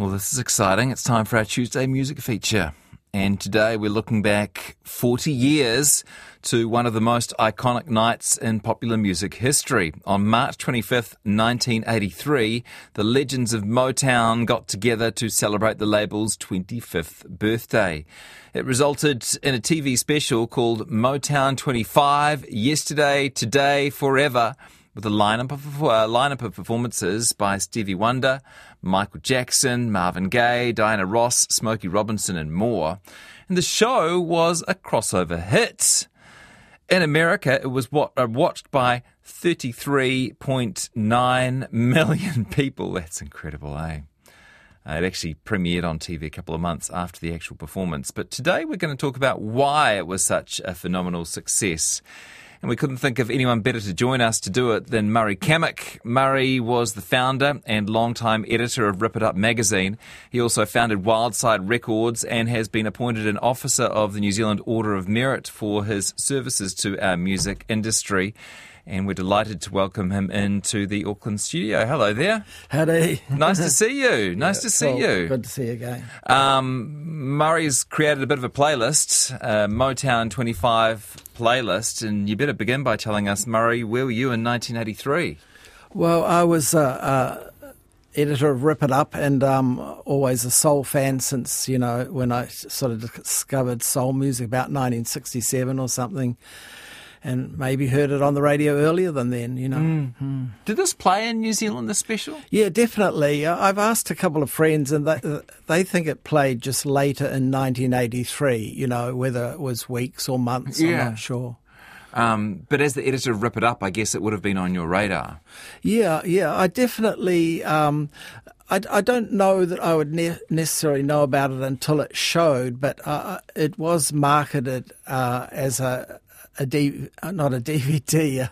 Well, this is exciting. It's time for our Tuesday music feature. And today we're looking back 40 years to one of the most iconic nights in popular music history. On March 25th, 1983, the legends of Motown got together to celebrate the label's 25th birthday. It resulted in a TV special called Motown 25 Yesterday, Today, Forever with a lineup of, uh, lineup of performances by Stevie Wonder, Michael Jackson, Marvin Gaye, Diana Ross, Smokey Robinson, and more. And the show was a crossover hit. In America, it was what, uh, watched by 33.9 million people. That's incredible, eh? Uh, it actually premiered on TV a couple of months after the actual performance. But today we're going to talk about why it was such a phenomenal success and we couldn't think of anyone better to join us to do it than Murray Cammick. Murray was the founder and longtime editor of Rip It Up magazine. He also founded Wildside Records and has been appointed an officer of the New Zealand Order of Merit for his services to our music industry and we're delighted to welcome him into the Auckland studio. Hello there. Howdy. Nice to see you. Nice yeah, to see you. Good to see you again. Um, Murray's created a bit of a playlist, uh, Motown 25 playlist, and you better begin by telling us, Murray, where were you in 1983? Well, I was. Uh, uh, editor of Rip It Up and um, always a soul fan since, you know, when I sort of discovered soul music about 1967 or something and maybe heard it on the radio earlier than then, you know. Mm. Mm. Did this play in New Zealand, the special? Yeah, definitely. I've asked a couple of friends, and they, uh, they think it played just later in 1983, you know, whether it was weeks or months, yeah. I'm not sure. Um, but as the editor of Rip It Up, I guess it would have been on your radar. Yeah, yeah. I definitely. Um, I, I, don't know that I would ne- necessarily know about it until it showed, but uh, it was marketed uh, as a a D, uh, not a DVD, uh,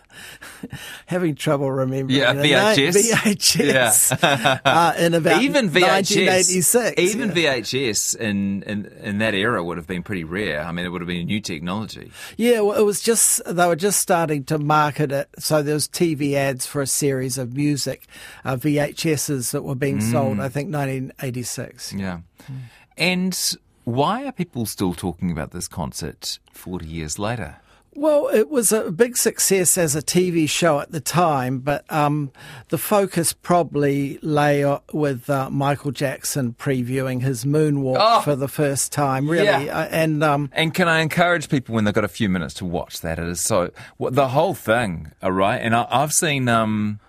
having trouble remembering. Yeah, VHS. VHS. Yeah. uh, in about even VHS, 1986. Even yeah. VHS in, in, in that era would have been pretty rare. I mean, it would have been a new technology. Yeah, well, it was just, they were just starting to market it. So there was TV ads for a series of music, uh, VHSs that were being mm. sold, I think, 1986. Yeah. Mm. And why are people still talking about this concert 40 years later? Well, it was a big success as a TV show at the time, but um, the focus probably lay with uh, Michael Jackson previewing his moonwalk oh, for the first time, really. Yeah. Uh, and um, and can I encourage people when they've got a few minutes to watch that? It is so well, the whole thing, all right. And I, have seen, um,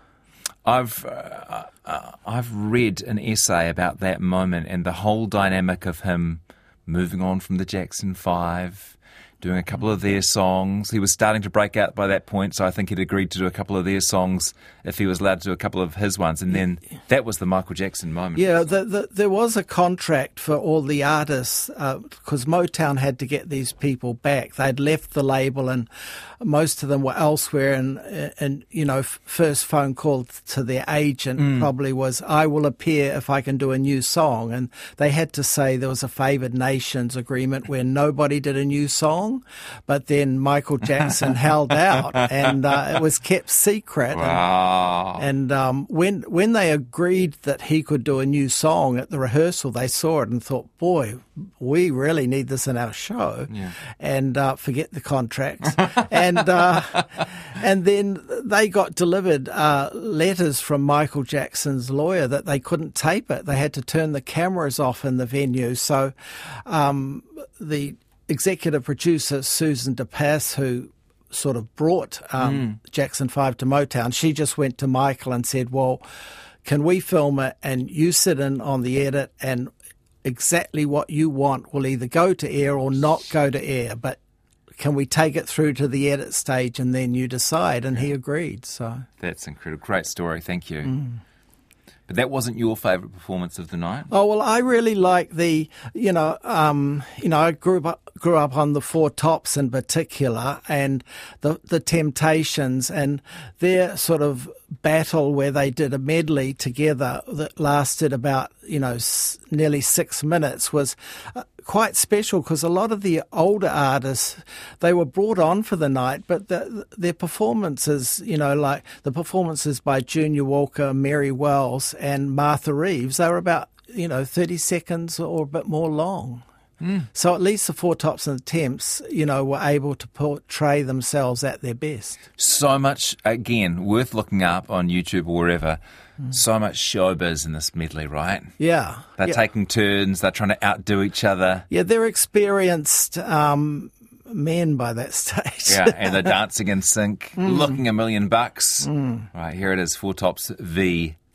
I've uh, uh, I've read an essay about that moment and the whole dynamic of him moving on from the Jackson Five doing a couple of their songs. He was starting to break out by that point, so I think he'd agreed to do a couple of their songs if he was allowed to do a couple of his ones. And then that was the Michael Jackson moment. Yeah, the, the, there was a contract for all the artists because uh, Motown had to get these people back. They'd left the label and most of them were elsewhere. And, and you know, first phone call to their agent mm. probably was, I will appear if I can do a new song. And they had to say there was a favoured nations agreement where nobody did a new song song, but then Michael Jackson held out, and uh, it was kept secret. Wow. And, and um, when when they agreed that he could do a new song at the rehearsal, they saw it and thought, "Boy, we really need this in our show." Yeah. And uh, forget the contracts, and uh, and then they got delivered uh, letters from Michael Jackson's lawyer that they couldn't tape it. They had to turn the cameras off in the venue. So um, the executive producer Susan de Passe, who sort of brought um, mm. Jackson 5 to Motown, she just went to Michael and said, Well, can we film it and you sit in on the edit and exactly what you want will either go to air or not go to air, but can we take it through to the edit stage and then you decide? And he agreed. So that's incredible. Great story. Thank you. Mm. But that wasn't your favourite performance of the night. Oh well, I really like the, you know, um, you know, I grew up grew up on the Four Tops in particular, and the the Temptations and their sort of battle where they did a medley together that lasted about you know s- nearly six minutes was uh, quite special because a lot of the older artists they were brought on for the night, but the, their performances, you know, like the performances by Junior Walker, Mary Wells, and Martha Reeves, they were about, you know, 30 seconds or a bit more long. Mm. So at least the Four Tops and the Temps, you know, were able to portray themselves at their best. So much, again, worth looking up on YouTube or wherever. Mm. So much showbiz in this medley, right? Yeah. They're yeah. taking turns, they're trying to outdo each other. Yeah, they're experienced um, men by that stage. yeah, and they're dancing in sync, mm. looking a million bucks. Hmm. Right, here it is Four Tops v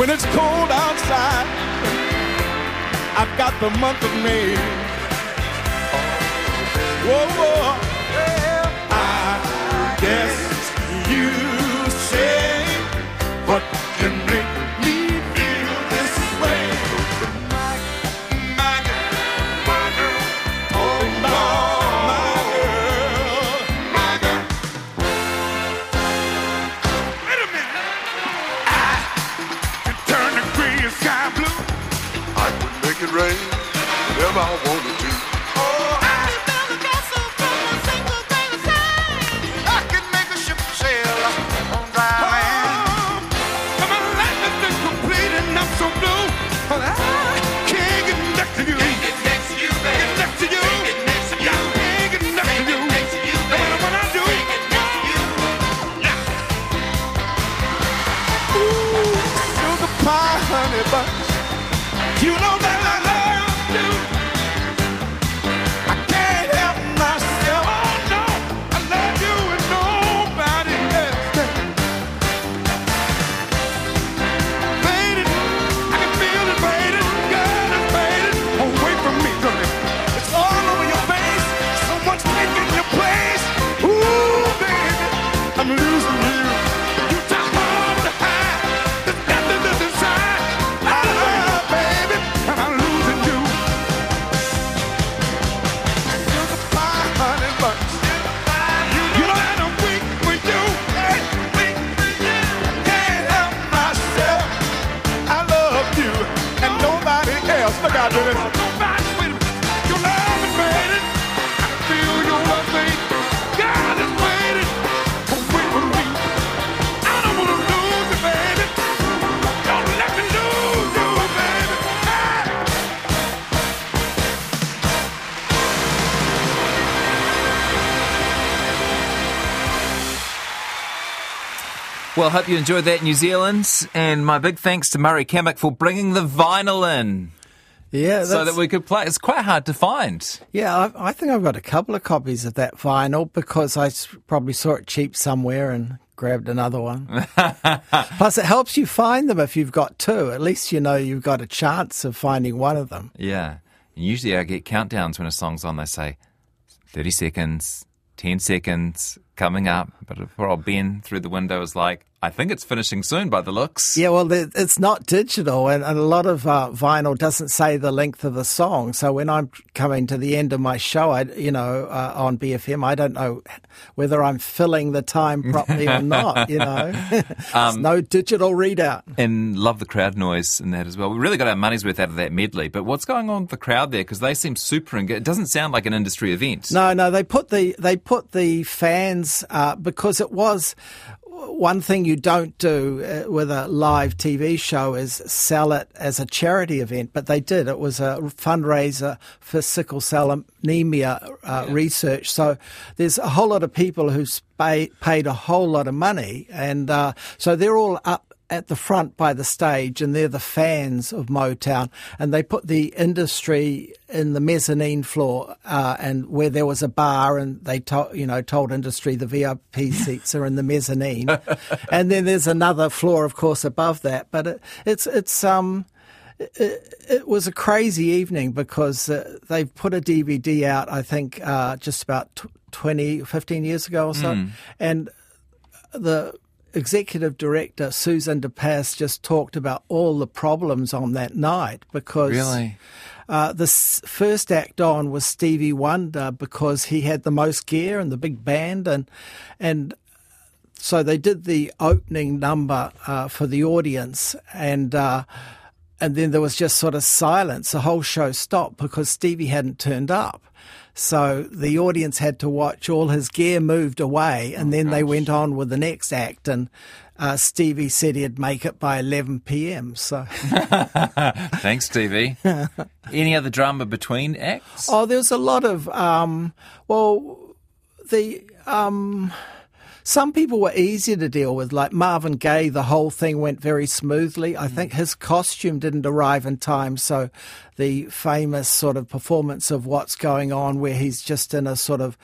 When it's cold outside, I've got the month of May. Whoa, whoa. Well, hope you enjoyed that, New Zealand. And my big thanks to Murray Cammick for bringing the vinyl in. Yeah, so that we could play. It's quite hard to find. yeah. I, I think I've got a couple of copies of that vinyl because I probably saw it cheap somewhere and grabbed another one. Plus, it helps you find them if you've got two. At least you know you've got a chance of finding one of them. Yeah. And usually I get countdowns when a song's on. They say 30 seconds, 10 seconds, coming up. But poor old Ben through the window is like, I think it's finishing soon by the looks. Yeah, well, it's not digital, and, a lot of uh, vinyl doesn't say the length of the song. So when I'm coming to the end of my show, I, you know, uh, on BFM, I don't know whether I'm filling the time properly or not. You know, There's no digital readout. And love the crowd noise in that as well. We really got our money's worth out of that medley. But what's going on with the crowd there? Because they seem super engaged. It doesn't sound like an industry event. No, no, they put the they put the fans uh, because it was one thing you don't do uh, with a live TV show is sell it as a charity event, but they did. It was a fundraiser for sickle cell anemia uh, research. So there's a whole lot of people who paid a whole lot of money, and uh, so they're all up at the front by the stage, and they're the fans of Motown. And they put the industry in the mezzanine floor, uh, and where there was a bar, and they told you know told industry the VIP seats are in the mezzanine, and then there's another floor, of course, above that. But it, it's it's um. It, it was a crazy evening because uh, they put a DVD out, I think, uh, just about tw 20, 15 years ago or so. And the executive director Susan de Passe just talked about all the problems on that night because Really? uh, the s- first act on was Stevie Wonder because he had the most gear and the big band and and so they did the opening number uh, for the audience and. Uh, and then there was just sort of silence. The whole show stopped because Stevie hadn't turned up. So the audience had to watch all his gear moved away, and then they went on with the next act. And uh, Stevie said he'd make it by 11 p.m. So, Thanks, Stevie. Any other drama between acts? oh, there's a lot of um, well, the um, some people were easier to deal with, like Marvin Gaye. The whole thing went very smoothly. I think his costume didn't arrive in time, so the famous sort of performance of what's going on, where he's just in a sort of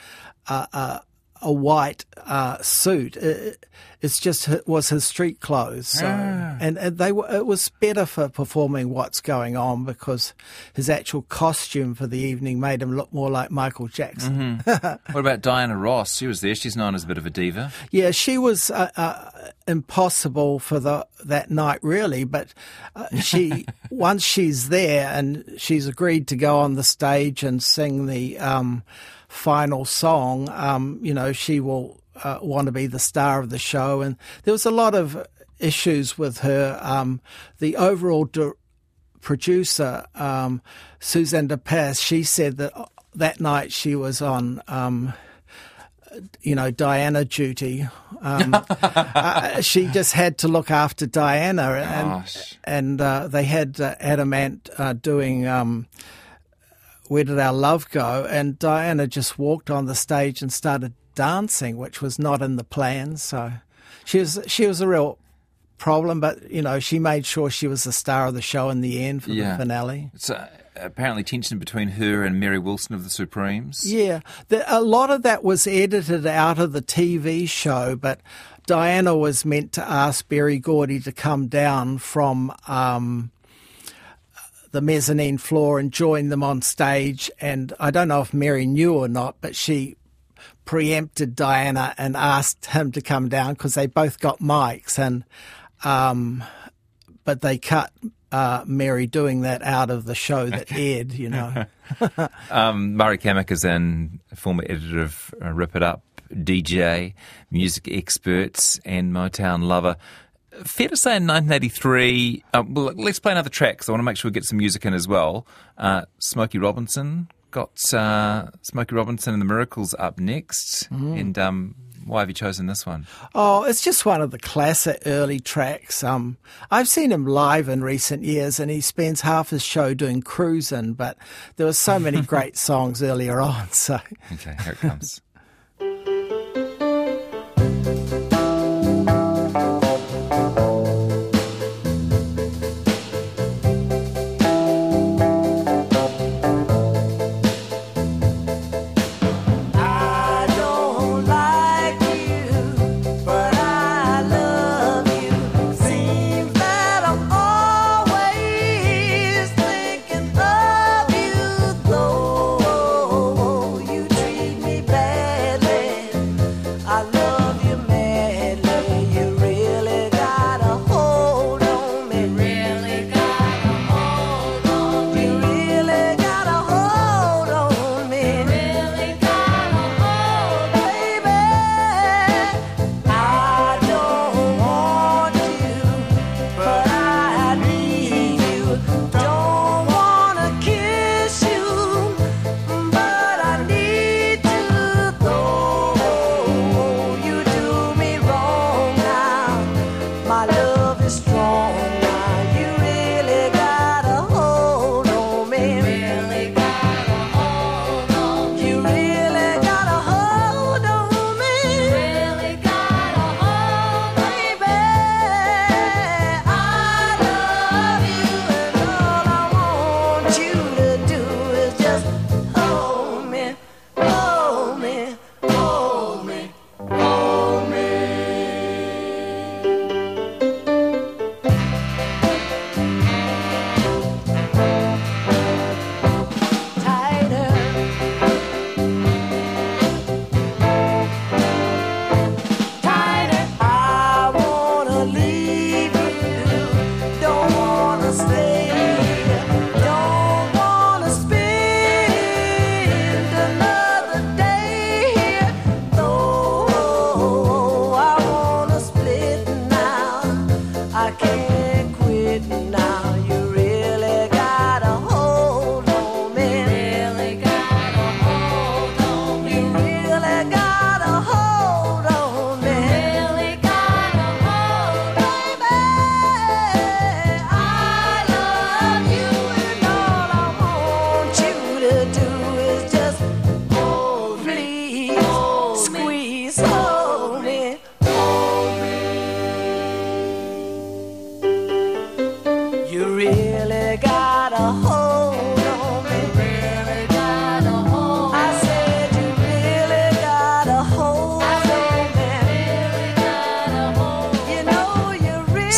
uh, uh, a white uh, suit. It, it's just hi- was his street clothes, so, and, and they were, it was better for performing what's going on because his actual costume for the evening made him look more like Michael Jackson. What about Diana Ross? She was there. She's known as a bit of a diva. Yeah, she was uh, uh, impossible for the that night, really. But uh, she once she's there and she's agreed to go on the stage and sing the um, final song, um, you know, she will uh, want to be the star of the show. And there was a lot of issues with her. Um, the overall. Di- producer um, Suzanne de Passe, she said that uh, that night she was on um, you know, Diana duty. Um, uh, she just had to look after Diana, and Gosh. and uh, they had uh, Adam Ant uh, doing um, "Where Did Our Love Go," and Diana just walked on the stage and started dancing, which was not in the plan. So she was she was a real problem, but you know, she made sure she was the star of the show in the end for Yeah. the finale. So uh, apparently tension between her and Mary Wilson of the Supremes. Yeah, the, a lot of that was edited out of the TV show, but Diana was meant to ask Berry Gordy to come down from um, the mezzanine floor and join them on stage. And I don't know if Mary knew or not, but she preempted Diana and asked him to come down because they both got mics and um, but they cut uh, Mary doing that out of the show that aired, you know. Um, Murray Cammick is in former editor of uh, Rip It Up, DJ, music experts, and Motown lover. Fair to say in 1983, uh, well, let's play another track because I want to make sure we get some music in as well. Uh, Smokey Robinson got uh, Smokey Robinson and the Miracles up next. And um, why have you chosen this one? Oh, it's just one of the classic early tracks. Um, I've seen him live in recent years, and he spends half his show doing cruising. But there were so many great songs earlier on. So Okay, here it comes.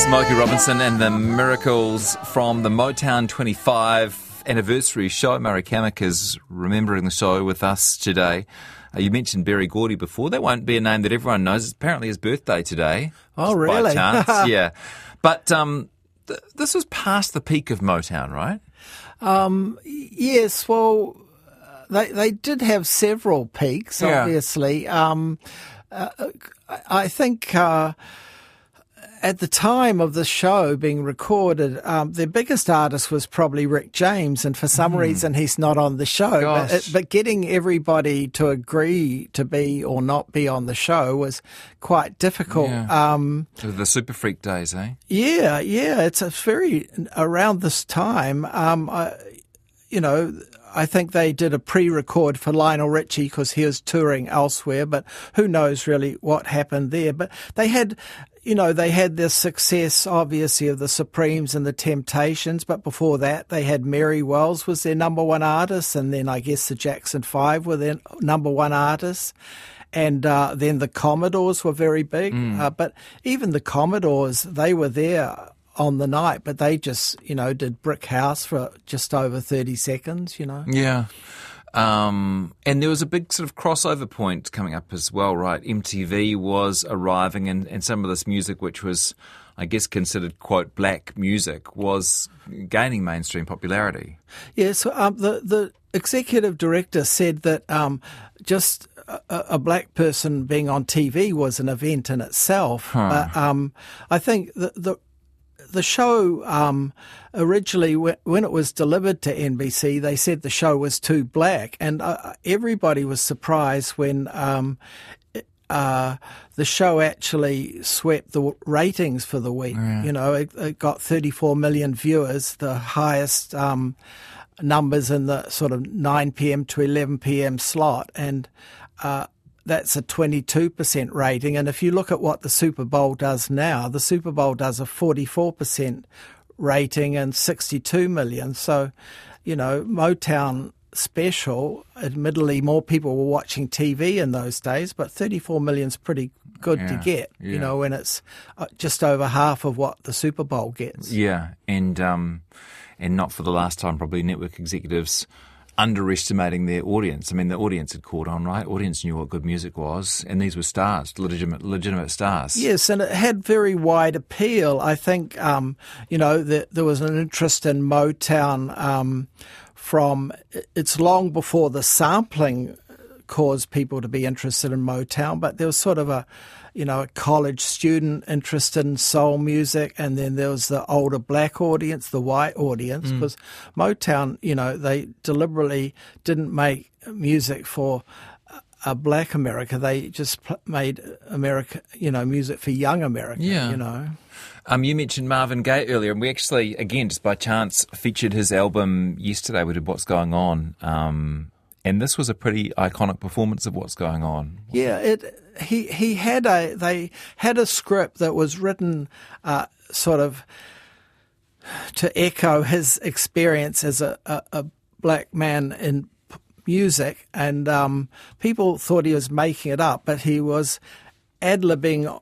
Smokey Robinson and the Miracles from the Motown 25 anniversary show. Murray Cammick is remembering the show with us today. Uh, you mentioned Berry Gordy before. That won't be a name that everyone knows. It's apparently his birthday today. Oh, really? By chance, yeah. But um, th- this was past the peak of Motown, right? Yes, well, they they did have several peaks, Yeah. obviously. Um, uh, I I think uh, at the time of the show being recorded, um, their biggest artist was probably Rick James, and for some reason he's not on the show. But. It, but getting everybody to agree to be or not be on the show was quite difficult. Yeah. Um, The Super Freak days, eh? yeah, yeah, it's a very around this time. Um, I, you know, I think they did a pre-record for Lionel Richie because he was touring elsewhere, but who knows really what happened there. But they had, you know, they had the success obviously of the Supremes and the Temptations, but before that they had Mary Wells was their number one artist, and then I guess the Jackson Five were their number one artists. And uh, then the Commodores were very big, uh, but even the Commodores, they were there on the night, but they just, you know, did Brick House for just over 30 seconds, you know. Yeah. Um, and there was a big sort of crossover point coming up as well, right? MTV was arriving, and, and some of this music, which was, I guess, considered, quote, black music, was gaining mainstream popularity. Yeah, so um, the, the executive director said that um, just a, a black person being on TV was an event in itself. But um, I think the, the the show um, originally, when it was delivered to NBC, they said the show was too black, and uh, everybody was surprised when um, uh, the show actually swept the ratings for the week. You know, it, it got 34 million viewers, the highest um, numbers in the sort of 9 p.m. to 11 p.m. slot, and uh, that's a 22% rating. And if you look at what the Super Bowl does now, the Super Bowl does a 44% rating and 62 million. So, you know, Motown special, admittedly, more people were watching TV in those days, but 34 million's pretty good to get, yeah. you know, when it's uh, just over half of what the Super Bowl gets. Yeah, and um, and not for the last time, probably network executives underestimating their audience. I mean, the audience had caught on, right? Audience knew what good music was, and these were stars, legitimate, legitimate stars. Yes, and it had very wide appeal. I think, um, you know, there, there was an interest in Motown um, from, it's long before the sampling caused people to be interested in Motown, but there was sort of a, you know, a college student interested in soul music, and then there was the older black audience, the white audience, because Motown, you know, they deliberately didn't make music for a black America. They just pl- made America, you know, music for young America. Yeah. you know. Um, you mentioned Marvin Gaye earlier, and we actually, again, just by chance, featured his album yesterday. We did What's Going On. Um, and this was a pretty iconic performance of What's Going On. Yeah, it. He he had a they had a script that was written, uh, sort of, to echo his experience as a, a, a black man in music, and um, people thought he was making it up, but he was ad libbing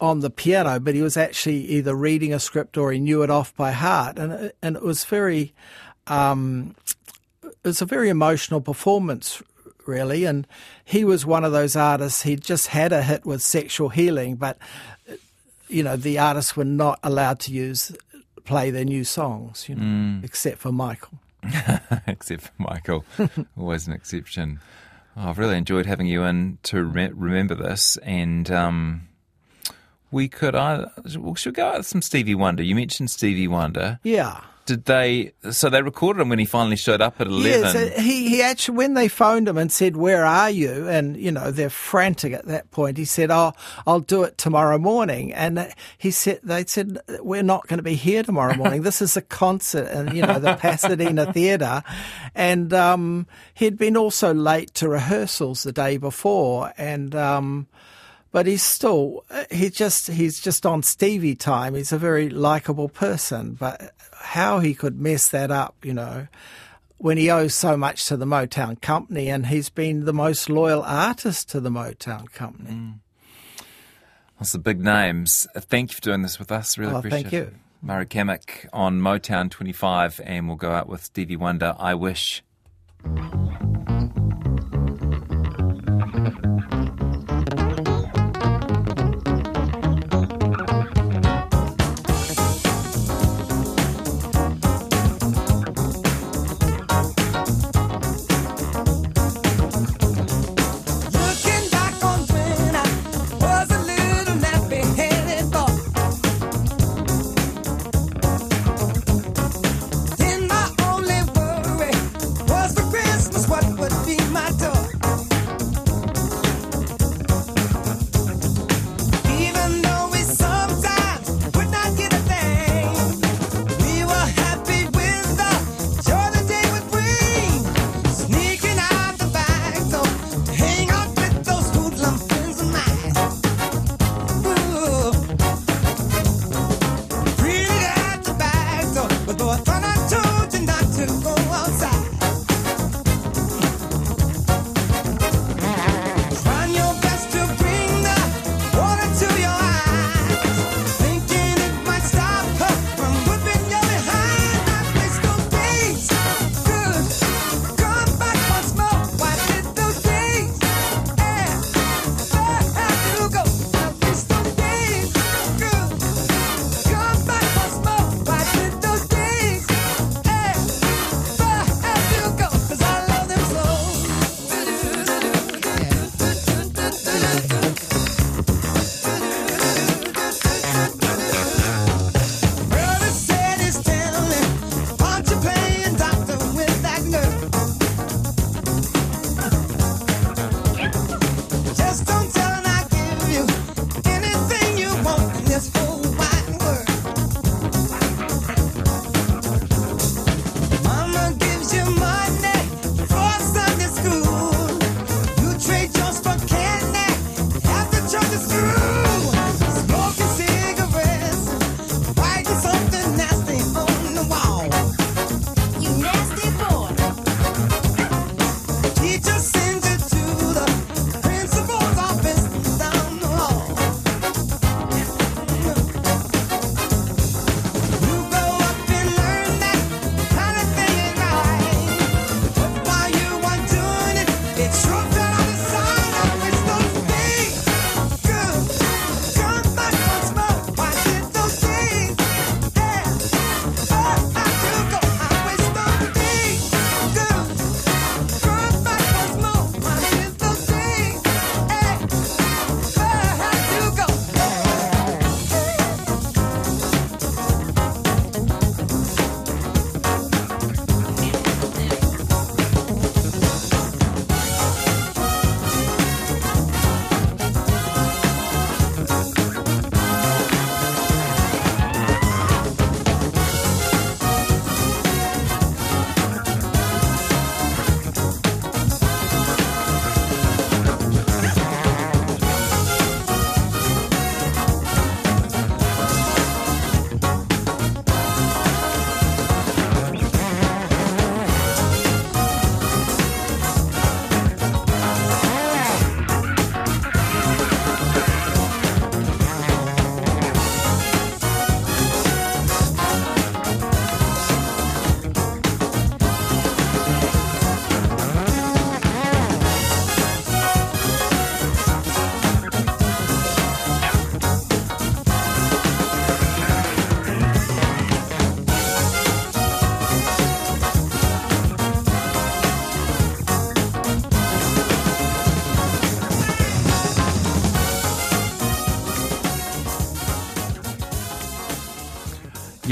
on the piano, but he was actually either reading a script or he knew it off by heart, and it- and it was very. Um, was a very emotional performance, really. And he was one of those artists. He just had a hit with "Sexual Healing," but you know the artists were not allowed to use play their new songs, you know, except for Michael. except for Michael. Always an exception. Oh, I've really enjoyed having you in to re- remember this. And um, we could, uh, well, should we go out with some Stevie Wonder. You mentioned Stevie Wonder. Yeah. Did they, so they recorded him when he finally showed up at 11. Yes, uh, he, he actually, when they phoned him and said, Where are you? And, you know, they're frantic at that point. He said, Oh, I'll do it tomorrow morning. And uh, he said, They said, We're not going to be here tomorrow morning. This is a concert and you know, the Pasadena Theatre. And um, he'd been also late to rehearsals the day before. And, um, but he's still he just he's just on Stevie time. He's a very likable person, but how he could mess that up, you know, when he owes so much to the Motown Company, and he's been the most loyal artist to the Motown Company. Mm. That's the big names. Thank you for doing this with us. Really oh, appreciate thank you. Murray Cammick on Motown 25, and we'll go out with Stevie Wonder. I wish.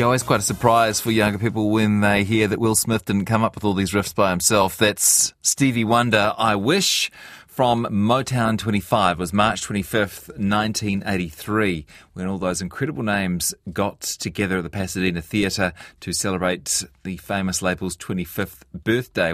always quite a surprise for younger people when they hear that Will Smith didn't come up with all these riffs by himself. That's Stevie Wonder, I Wish, from Motown 25. It was March 25th, 1983, when all those incredible names got together at the Pasadena Theatre to celebrate the famous label's 25th birthday.